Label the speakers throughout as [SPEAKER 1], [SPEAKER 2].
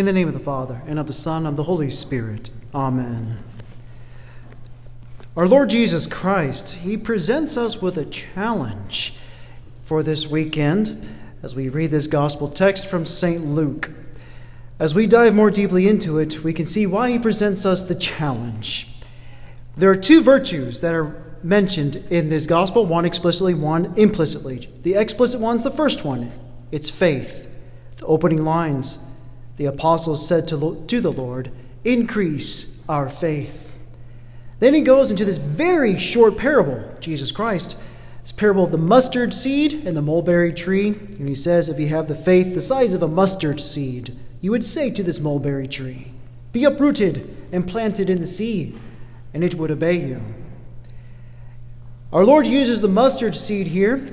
[SPEAKER 1] In the name of the Father, and of the Son, and of the Holy Spirit. Amen. Our Lord Jesus Christ, He presents us with a challenge for this weekend as we read this gospel text from St. Luke. As we dive more deeply into it, we can see why He presents us the challenge. There are two virtues that are mentioned in this gospel one explicitly, one implicitly. The explicit one's the first one it's faith. The opening lines the apostles said to, to the Lord, Increase our faith. Then he goes into this very short parable, Jesus Christ, this parable of the mustard seed and the mulberry tree. And he says, If you have the faith the size of a mustard seed, you would say to this mulberry tree, Be uprooted and planted in the sea, and it would obey you. Our Lord uses the mustard seed here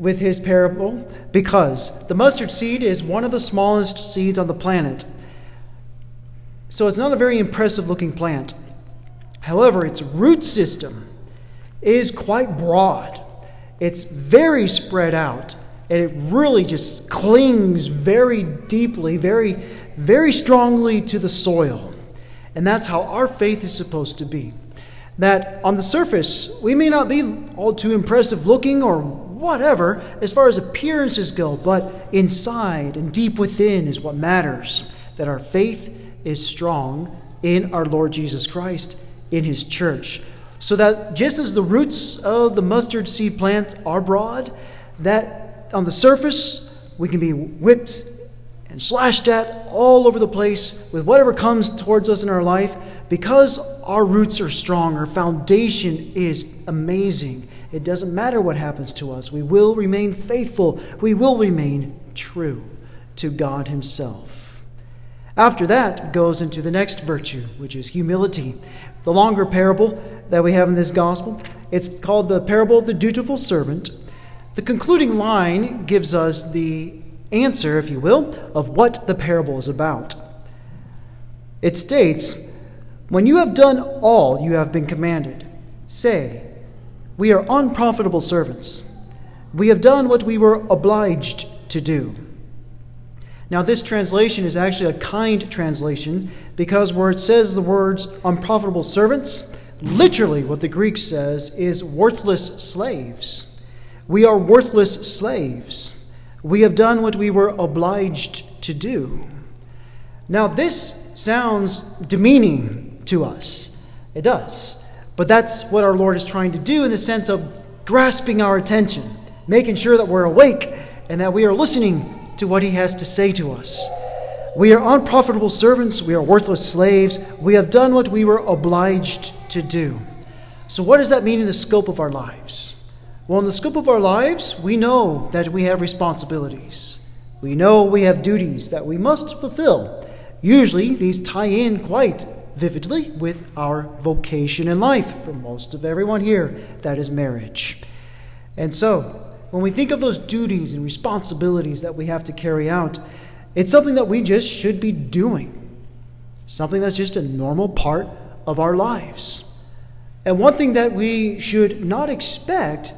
[SPEAKER 1] with his parable because the mustard seed is one of the smallest seeds on the planet. So it's not a very impressive looking plant. However, its root system is quite broad, it's very spread out, and it really just clings very deeply, very, very strongly to the soil. And that's how our faith is supposed to be that on the surface, we may not be all too impressive looking or whatever as far as appearances go, but inside and deep within is what matters. That our faith is strong in our Lord Jesus Christ, in His church. So that just as the roots of the mustard seed plant are broad, that on the surface we can be whipped and slashed at all over the place with whatever comes towards us in our life because our roots are strong, our foundation is amazing. It doesn't matter what happens to us. We will remain faithful. We will remain true to God Himself. After that goes into the next virtue, which is humility. The longer parable that we have in this gospel, it's called the parable of the dutiful servant. The concluding line gives us the answer, if you will, of what the parable is about. It states, when you have done all you have been commanded, say, We are unprofitable servants. We have done what we were obliged to do. Now, this translation is actually a kind translation because where it says the words unprofitable servants, literally what the Greek says is worthless slaves. We are worthless slaves. We have done what we were obliged to do. Now, this sounds demeaning to us. It does. But that's what our Lord is trying to do in the sense of grasping our attention, making sure that we're awake and that we are listening to what He has to say to us. We are unprofitable servants, we are worthless slaves, we have done what we were obliged to do. So, what does that mean in the scope of our lives? Well, in the scope of our lives, we know that we have responsibilities. We know we have duties that we must fulfill. Usually, these tie in quite vividly with our vocation in life for most of everyone here that is marriage. And so, when we think of those duties and responsibilities that we have to carry out, it's something that we just should be doing. Something that's just a normal part of our lives. And one thing that we should not expect,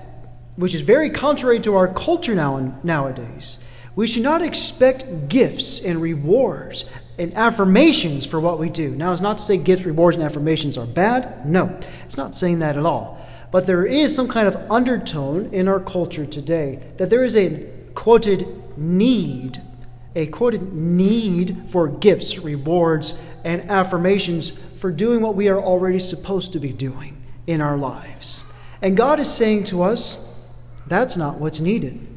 [SPEAKER 1] which is very contrary to our culture now nowadays, we should not expect gifts and rewards and affirmations for what we do. Now, it's not to say gifts, rewards, and affirmations are bad. No, it's not saying that at all. But there is some kind of undertone in our culture today that there is a quoted need, a quoted need for gifts, rewards, and affirmations for doing what we are already supposed to be doing in our lives. And God is saying to us, that's not what's needed.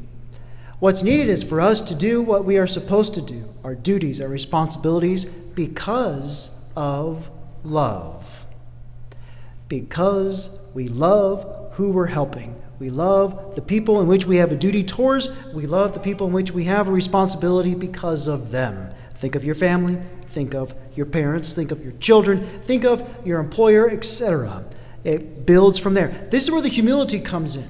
[SPEAKER 1] What's needed is for us to do what we are supposed to do, our duties, our responsibilities, because of love. Because we love who we're helping. We love the people in which we have a duty towards. We love the people in which we have a responsibility because of them. Think of your family, think of your parents, think of your children, think of your employer, etc. It builds from there. This is where the humility comes in.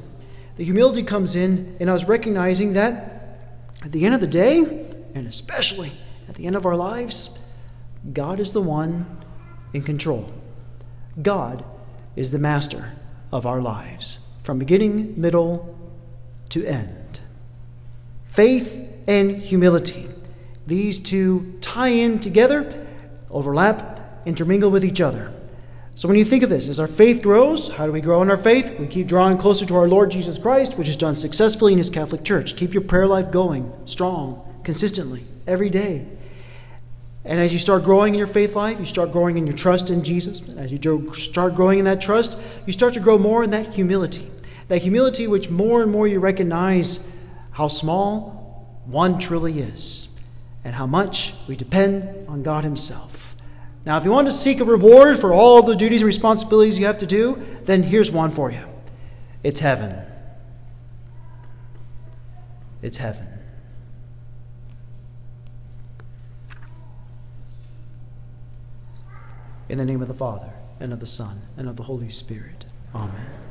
[SPEAKER 1] The humility comes in in us recognizing that at the end of the day, and especially at the end of our lives, God is the one in control. God is the master of our lives, from beginning, middle, to end. Faith and humility These two tie in together, overlap, intermingle with each other. So when you think of this, as our faith grows, how do we grow in our faith? We keep drawing closer to our Lord Jesus Christ, which is done successfully in His Catholic Church. Keep your prayer life going, strong, consistently, every day. And as you start growing in your faith life, you start growing in your trust in Jesus. And as you start growing in that trust, you start to grow more in that humility. That humility which more and more you recognize how small one truly is and how much we depend on God Himself. Now, if you want to seek a reward for all the duties and responsibilities you have to do, then here's one for you it's heaven. It's heaven. In the name of the Father, and of the Son, and of the Holy Spirit. Amen.